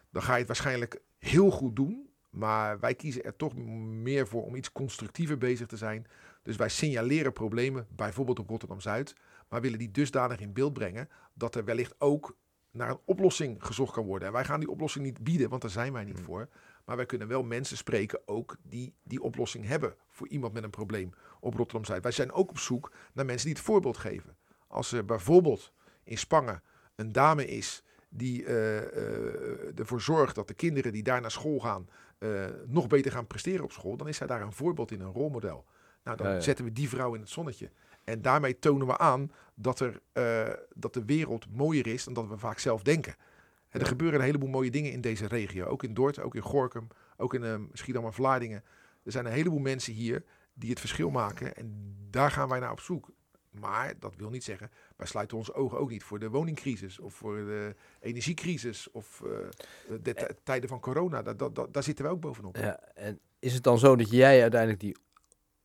Dan ga je het waarschijnlijk heel goed doen. Maar wij kiezen er toch meer voor om iets constructiever bezig te zijn. Dus wij signaleren problemen, bijvoorbeeld op Rotterdam-Zuid. Maar willen die dusdanig in beeld brengen dat er wellicht ook naar een oplossing gezocht kan worden. En wij gaan die oplossing niet bieden, want daar zijn wij niet voor. Maar wij kunnen wel mensen spreken ook die die oplossing hebben voor iemand met een probleem op Rotterdam-Zuid. Wij zijn ook op zoek naar mensen die het voorbeeld geven. Als er bijvoorbeeld in Spangen een dame is die eh, eh, ervoor zorgt dat de kinderen die daar naar school gaan eh, nog beter gaan presteren op school, dan is zij daar een voorbeeld in, een rolmodel. Nou, dan Ja, ja. zetten we die vrouw in het zonnetje. En daarmee tonen we aan dat, er, eh, dat de wereld mooier is dan dat we vaak zelf denken. En er gebeuren een heleboel mooie dingen in deze regio. Ook in Dordt, ook in Gorkum, ook in uh, Schiedam en Vlaardingen. Er zijn een heleboel mensen hier die het verschil maken. En daar gaan wij naar op zoek. Maar dat wil niet zeggen, wij sluiten onze ogen ook niet voor de woningcrisis of voor de energiecrisis of eh, de, tijden van corona. Dat- daar zitten wij ook bovenop. Ja, en is het dan zo dat jij uiteindelijk die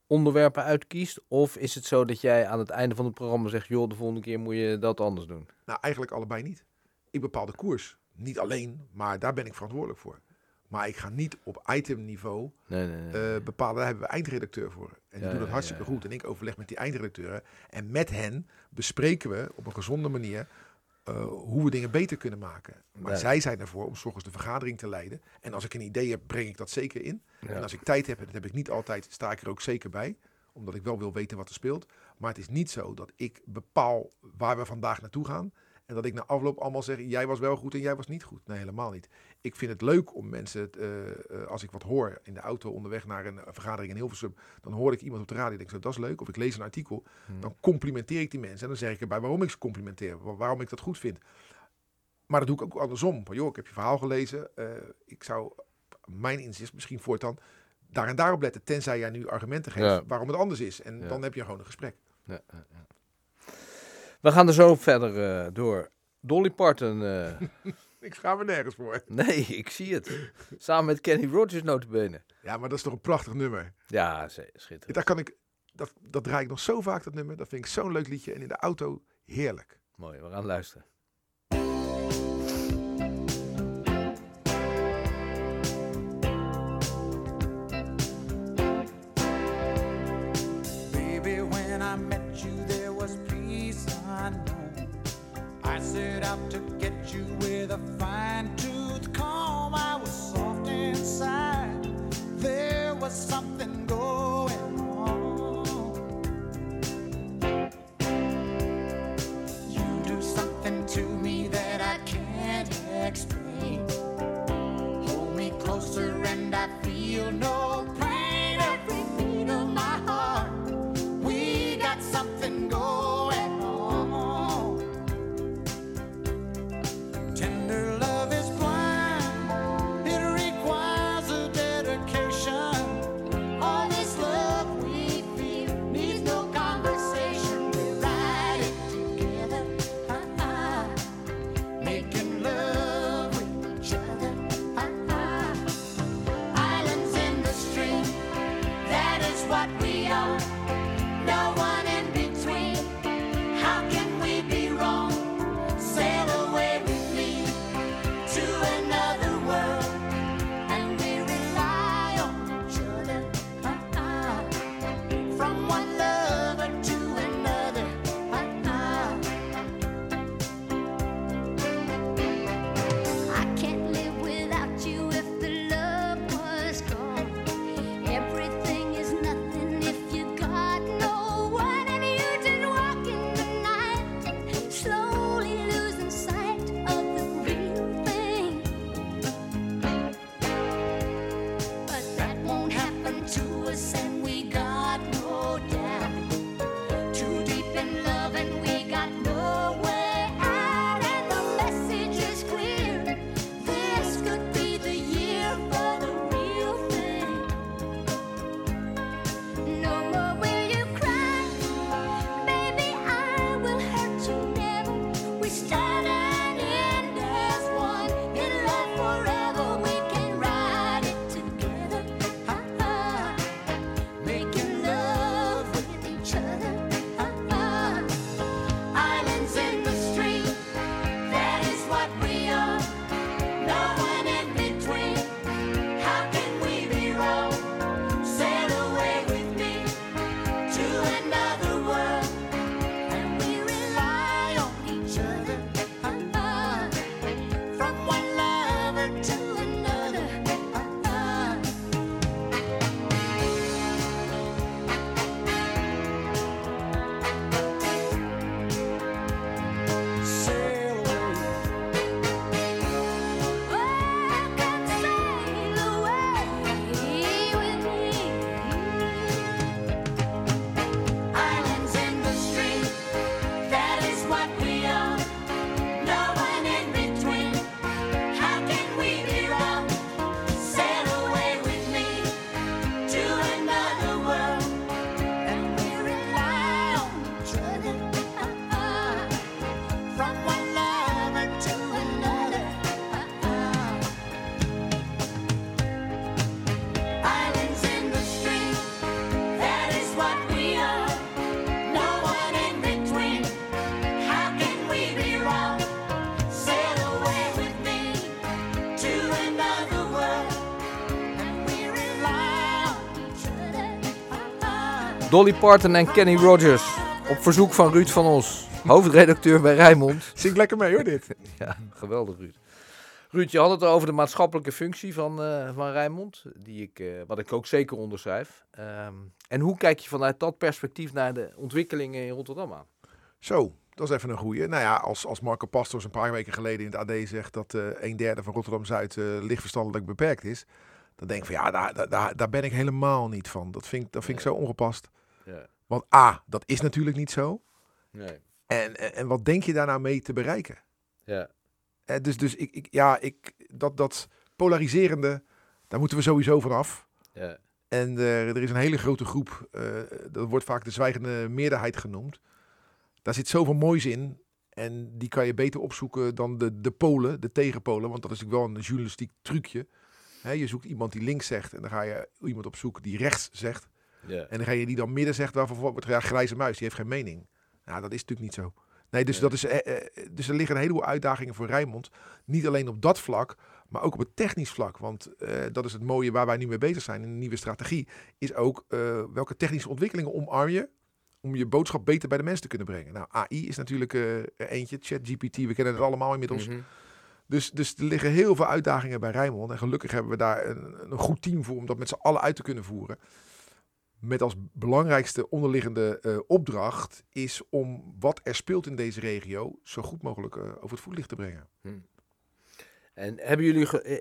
onderwerpen uitkiest? Of is het zo dat jij aan het einde van het programma zegt... joh, de volgende keer moet je dat anders doen? Nou, eigenlijk allebei niet. Ik bepaal de koers. Niet alleen, maar daar ben ik verantwoordelijk voor. Maar ik ga niet op itemniveau Nee, nee, nee. eh, bepalen. Daar hebben we eindredacteur voor. En die Ja, doen het hartstikke ja, ja. goed. En ik overleg met die eindredacteuren. En met hen bespreken we op een gezonde manier eh, hoe we dingen beter kunnen maken. Maar zij zijn ervoor om 's ochtends de vergadering te leiden. En als ik een idee heb, breng ik dat zeker in. Ja. En als ik tijd heb, en dat heb ik niet altijd, sta ik er ook zeker bij. Omdat ik wel wil weten wat er speelt. Maar het is niet zo dat ik bepaal waar we vandaag naartoe gaan. En dat ik na afloop allemaal zeg, jij was wel goed en jij was niet goed. Nee, helemaal niet. Ik vind het leuk om mensen, eh, eh, als ik wat hoor in de auto onderweg naar een eh, vergadering in Hilversum. Dan hoor ik iemand op de radio en denk zo, dat is leuk. Of ik lees een artikel. Dan complimenteer ik die mensen. En dan zeg ik erbij waarom ik ze complimenteer. wa- Waarom ik dat goed vind. Maar dat doe ik ook andersom. Van, joh, ik heb je verhaal gelezen. ik zou, mijn inzicht misschien voortaan, daar en daarop letten. Tenzij jij nu argumenten geeft Ja. waarom het anders is. En Ja. dan heb je gewoon een gesprek. Ja. We gaan er zo verder eh, door. Dolly Parton. eh, Ik schaam me nergens voor. nee, ik zie het. Samen met Kenny Rogers notabene. Ja, maar dat is toch een prachtig nummer. Ja, schitterend. Daar kan ik, dat, dat draai ik nog zo vaak, dat nummer. Dat vind ik zo'n leuk liedje. En in de auto heerlijk. Mooi, we gaan luisteren. Set out to get you with a fine Dolly Parton en Kenny Rogers. Op verzoek van Ruud van Os. hoofdredacteur bij Rijnmond. Zing lekker mee hoor dit. Ja, geweldig Ruud. Ruud, je had het over de maatschappelijke functie van, eh van Rijnmond, die ik, eh, wat ik ook zeker onderschrijf. Ehm, en hoe kijk je vanuit dat perspectief naar de ontwikkelingen in Rotterdam aan? Zo, dat is even een goeie. Nou ja, als, als Marco Pastors een paar weken geleden in het AD zegt dat eh, een derde van Rotterdam-Zuid lichtverstandelijk beperkt is. Dan denk ik van ja, daar, daar- daar, ben ik helemaal niet van. Dat vind ik, dat vind ik zo ongepast. Ja. Want A, dat is natuurlijk niet zo. Nee. En, en, en wat denk je daar nou mee te bereiken? Ja. Eh, dus dus ik, ik, ja, ik, dat, dat polariserende, daar moeten we sowieso vanaf. Ja. En eh, er is een hele grote groep, eh, dat wordt vaak de zwijgende meerderheid genoemd. Daar zit zoveel moois in. En die kan je beter opzoeken dan de, de polen, de tegenpolen. Want dat is natuurlijk wel een journalistiek trucje. Je zoekt iemand die links zegt en dan ga je iemand opzoeken die rechts zegt. Ja. En dan ga je die dan midden zegt, waarvan wordt ja, grijze muis, die heeft geen mening. Nou, dat is natuurlijk niet zo. Nee, dus, dat is, eh, eh, dus er liggen een heleboel uitdagingen voor Rijnmond. Niet alleen op dat vlak, maar ook op het technisch vlak. Want eh, dat is het mooie waar wij nu mee bezig zijn in een nieuwe strategie. Is ook eh, welke technische ontwikkelingen omarm je om je boodschap beter bij de mensen te kunnen brengen. Nou, AI is natuurlijk eh, eentje. ChatGPT, we kennen het allemaal inmiddels. Mhm. Dus, dus er liggen heel veel uitdagingen bij Rijnmond. En gelukkig hebben we daar een, een goed team voor om dat met z'n allen uit te kunnen voeren. Met als belangrijkste onderliggende eh, opdracht is om wat er speelt in deze regio zo goed mogelijk eh, over het voetlicht te brengen. En hebben jullie eh,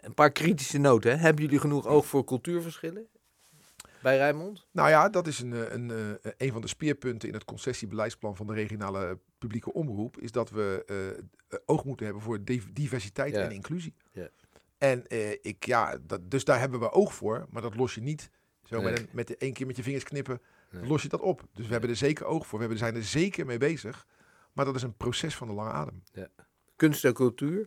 een paar kritische noten? Hè? Hebben jullie genoeg oog voor cultuurverschillen bij Rijnmond? Nou ja, dat is een, een, eh, een van de speerpunten in het concessiebeleidsplan van de regionale publieke omroep. Is dat we eh, oog moeten hebben voor div- diversiteit Ja. en inclusie. Ja. En eh, ik, ja, dat, dus daar hebben we oog voor. Maar dat los je niet zo Nee. met, een, met één keer met je vingers knippen. Nee. Los je dat op. Dus we hebben er zeker oog voor. We hebben, zijn er zeker mee bezig. Maar dat is een proces van de lange adem. Kunst en cultuur?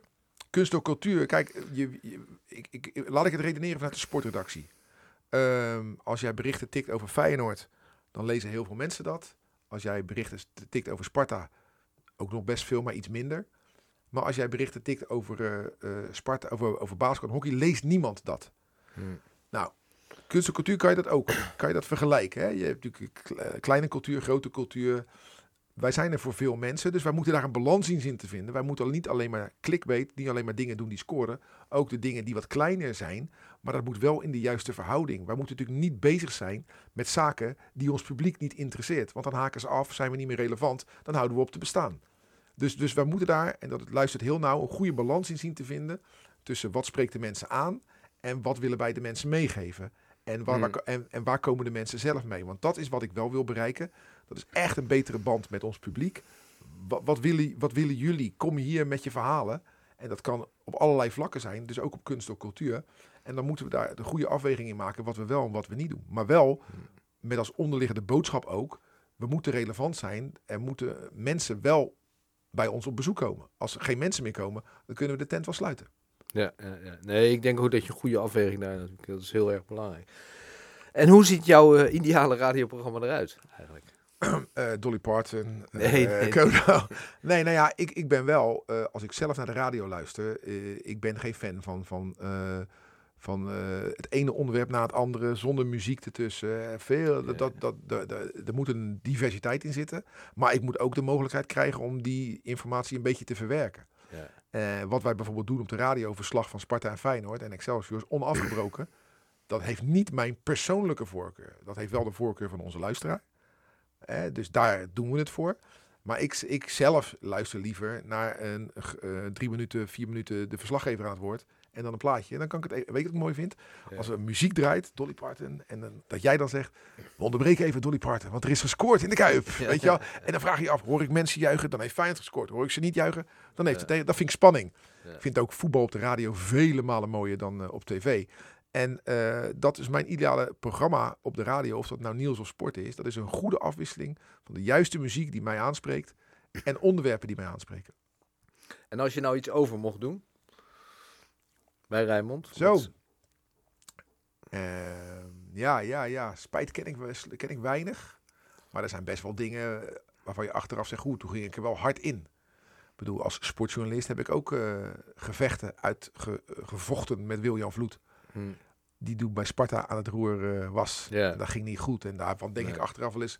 Kunst door cultuur. Kijk, je, je- ik, ik, laat ik het redeneren vanuit de sportredactie. Ehm, als jij berichten tikt over Feyenoord, dan lezen heel veel mensen dat. Als jij berichten tikt over Sparta, ook nog best veel, maar iets minder. Maar als jij berichten tikt over eh, Sparta, over, over basketbal en hockey, leest niemand dat. Hmm. Nou, kunst en cultuur kan je dat ook. Kan je dat vergelijken. Hè? Je hebt natuurlijk kle- kleine cultuur, grote cultuur. Wij zijn er voor veel mensen, dus wij moeten daar een balans in zien te vinden. Wij moeten niet alleen maar clickbait, niet alleen maar dingen doen die scoren. Ook de dingen die wat kleiner zijn, maar dat moet wel in de juiste verhouding. Wij moeten natuurlijk niet bezig zijn met zaken die ons publiek niet interesseert. Want dan haken ze af, zijn we niet meer relevant, dan houden we op te bestaan. Dus, dus wij moeten daar, en dat luistert heel nauw, een goede balans in zien te vinden tussen wat spreekt de mensen aan en wat willen wij de mensen meegeven. En waar, Hmm. waar- en, en waar komen de mensen zelf mee? Want dat is wat ik wel wil bereiken. Dat is echt een betere band met ons publiek. Wat, willen, wat willen jullie? Kom hier met je verhalen. En dat kan op allerlei vlakken zijn, dus ook op kunst of cultuur. En dan moeten we daar de goede afweging in maken wat we wel en wat we niet doen. Maar wel met als onderliggende boodschap ook, we moeten relevant zijn en moeten mensen wel bij ons op bezoek komen. Als er geen mensen meer komen, dan kunnen we de tent wel sluiten. Ja, ja. Nee, ik denk ook dat je een goede afweging daar natuurlijk. Dat is heel erg belangrijk. En hoe ziet jouw eh, ideale radioprogramma eruit eigenlijk? Eh, Dolly Parton. eh, Nee, nee. Nou ja, ik, ik ben wel, eh, als ik zelf naar de radio luister, ik ben geen fan van, van, van het ene onderwerp na het andere, zonder muziek ertussen. Veel, Ja. dat, dat, dat, er moet een diversiteit in zitten. Maar ik moet ook de mogelijkheid krijgen om die informatie een beetje te verwerken. Ja. Wat wij bijvoorbeeld doen op de radio, verslag van Sparta en Feyenoord en Excelsior, is onafgebroken. dat heeft niet mijn persoonlijke voorkeur. Dat heeft wel de voorkeur van onze luisteraar. Eh, dus daar doen we het voor. Maar ik, ik zelf luister liever naar een eh, drie minuten, vier minuten de verslaggever aan het woord. En dan een plaatje. En dan kan ik het, e- weet je wat ik mooi vind? Ja. Als er muziek draait, Dolly Parton. En dan, dat jij dan zegt, we onderbreken even Dolly Parton. Want er is gescoord in de Kuip. Ja. Weet je wel? En dan vraag je je af, hoor ik mensen juichen? Dan heeft Feyenoord gescoord. Hoor ik ze niet juichen? Dan heeft het tegen. Dat vind ik spanning. Ik vind ook voetbal op de radio vele malen mooier dan eh, op tv. En eh, dat is mijn ideale programma op de radio, of dat nou Niels of Sport is. Dat is een goede afwisseling van de juiste muziek die mij aanspreekt en onderwerpen die mij aanspreken. En als je nou iets over mocht doen bij Rijnmond? Zo. wat- Ehm, ja, ja, ja. Spijt ken ik, ken ik weinig. Maar er zijn best wel dingen waarvan je achteraf zegt, goed, toen ging ik er wel hard in. Ik bedoel, als sportjournalist heb ik ook eh, gevechten uitgevochten met Wiljan Vloed. Hm. Die toen bij Sparta aan het roer eh, was. Dat ging niet goed. En daarvan denk ik achteraf wel eens...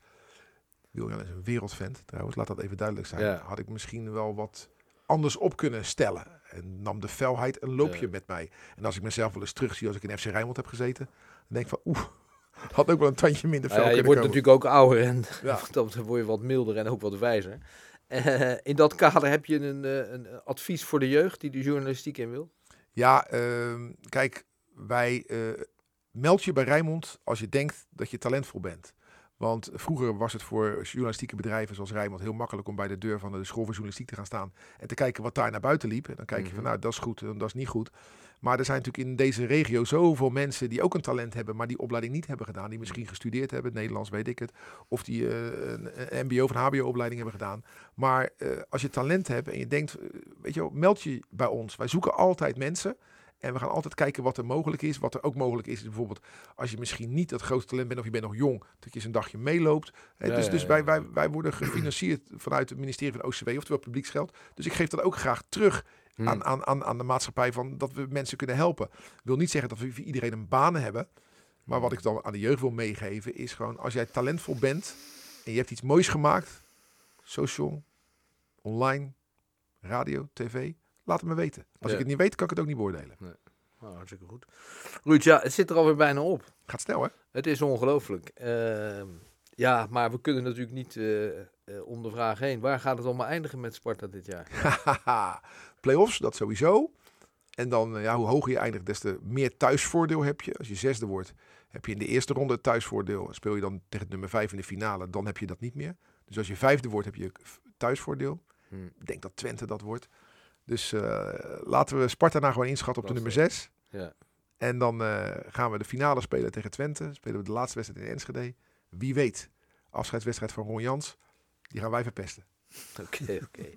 Wiljan is een wereldvent trouwens, laat dat even duidelijk zijn. Had ik misschien wel wat anders op kunnen stellen. En nam de felheid een loopje met mij. En als ik mezelf wel eens terugzie als ik in FC Rijnmond heb gezeten, dan denk ik van oeh, had ook wel een tandje minder fel Nou ja, je wordt komen. natuurlijk ook ouder en Ja. dan word je wat milder en ook wat wijzer. Eh, in dat kader heb je een, eh, een advies voor de jeugd die de journalistiek in wil? Ja, ehm, kijk, wij eh, meld je bij Rijnmond als je denkt dat je talentvol bent. Want vroeger was het voor journalistieke bedrijven zoals Rijnmond heel makkelijk om bij de deur van de school voor journalistiek te gaan staan en te kijken wat daar naar buiten liep. En dan kijk je van, Mhm. nou, dat is goed en dat is niet goed. Maar er zijn natuurlijk in deze regio zoveel mensen die ook een talent hebben, maar die opleiding niet hebben gedaan. Die misschien gestudeerd hebben, Nederlands weet ik het. Of die eh, een, een mbo of een hbo-opleiding hebben gedaan. Maar eh, als je talent hebt en je denkt, weet je wel, meld je bij ons. Wij zoeken altijd mensen. En we gaan altijd kijken wat er mogelijk is. Wat er ook mogelijk is, is bijvoorbeeld als je misschien niet dat grote talent bent of je bent nog jong, dat je eens een dagje meeloopt. Hè, Ja, dus dus wij, wij, wij worden gefinancierd vanuit het ministerie van OCW, oftewel publieksgeld. Dus ik geef dat ook graag terug Hm. aan, aan, aan, aan de maatschappij van dat we mensen kunnen helpen. wil niet zeggen dat we voor iedereen een baan hebben. Maar wat ik dan aan de jeugd wil meegeven is gewoon als jij talentvol bent en je hebt iets moois gemaakt, social, online, radio, tv, laat het me weten. Als ik het niet weet, kan ik het ook niet beoordelen. Nou, hartstikke goed. Ruud, ja, het zit er alweer bijna op. Gaat snel hè? Het is ongelooflijk. Ehm, ja, maar we kunnen natuurlijk niet eh, eh, om de vraag heen. Waar gaat het allemaal eindigen met Sparta dit jaar? Playoffs, dat sowieso. En dan, eh, ja, hoe hoger je eindigt, des te meer thuisvoordeel heb je. Als je zesde wordt, heb je in de eerste ronde het thuisvoordeel. Speel je dan tegen het nummer vijf in de finale, dan heb je dat niet meer. Dus als je vijfde wordt, heb je thuisvoordeel. Hmm. Ik denk dat Twente dat wordt. Dus eh, laten we Sparta nou gewoon inschatten op de nummer is zes. Ja. En dan eh, gaan we de finale spelen tegen Twente. Spelen we de laatste wedstrijd in Enschede. Wie weet, afscheidswedstrijd van Ron Jans. Die gaan wij verpesten. Oké, oké.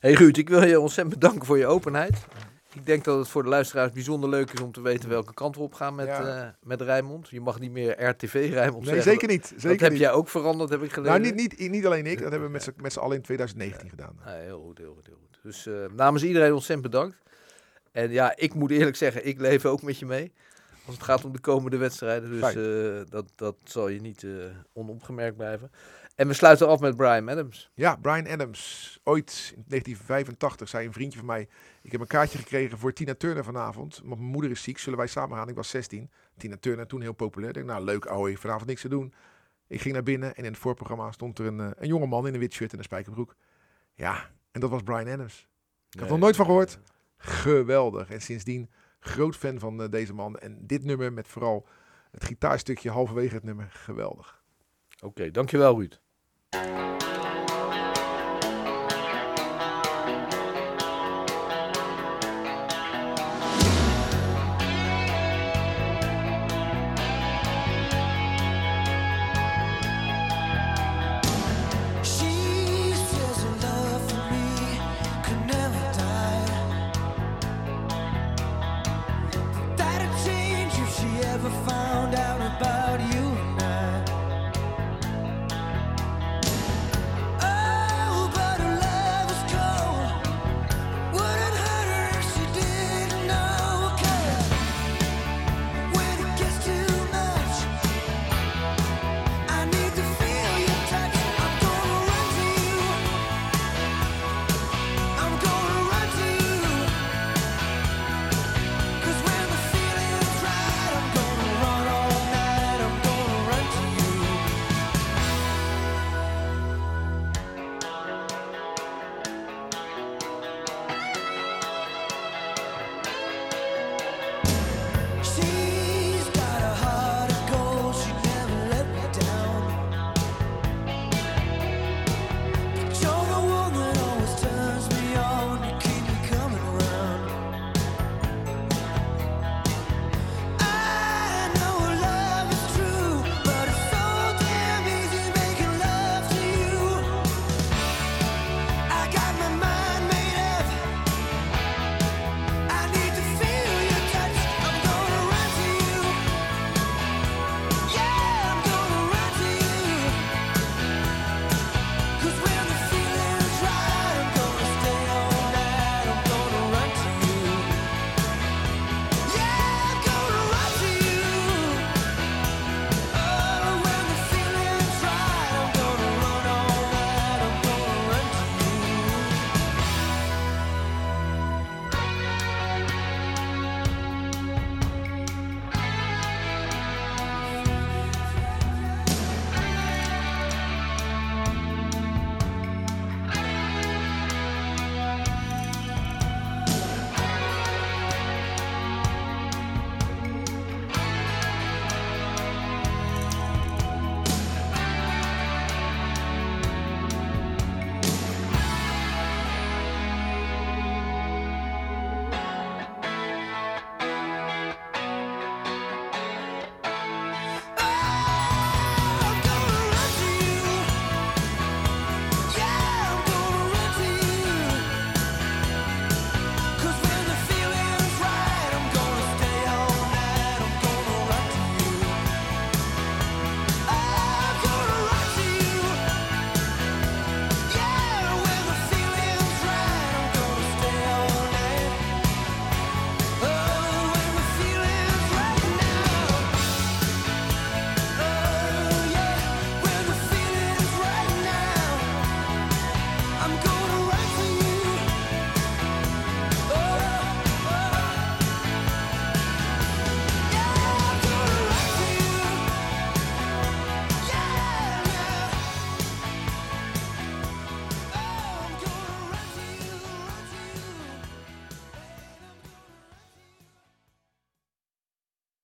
Hey Ruud, ik wil je ontzettend bedanken voor je openheid. Ik denk dat het voor de luisteraars bijzonder leuk is om te weten welke kant we op gaan met, Ja. eh, met Rijnmond. Je mag niet meer RTV Rijnmond Nee, zeggen. zeker niet. Zeker dat heb niet. jij ook veranderd, heb ik gelezen. Nou, niet, niet, niet alleen ik. Dat hebben we met z'n- met z'n allen in 2019 gedaan. Ja, heel goed, heel goed, heel goed. Dus eh, namens iedereen ontzettend bedankt. En ja, ik moet eerlijk zeggen, ik leef ook met je mee. Als het gaat om de komende wedstrijden. Dus eh, dat, dat zal je niet onopgemerkt blijven. En we sluiten af met Brian Adams. Ja, Brian Adams. Ooit in 1985 zei een vriendje van mij... Ik heb een kaartje gekregen voor Tina Turner vanavond. Want mijn moeder is ziek. Zullen wij samen gaan? Ik was 16. Tina Turner, toen heel populair. Ik denk, nou leuk, ouwe, vanavond niks te doen. Ik ging naar binnen en in het voorprogramma stond er een, eh, een jonge man in een wit shirt en een spijkerbroek. Ja, en dat was Brian Adams. Ik had er nog nooit van gehoord. Geweldig. En sindsdien groot fan van eh, deze man. En dit nummer met vooral het gitaarstukje halverwege het nummer. Geweldig. Oké, dankjewel Ruud. Thank you.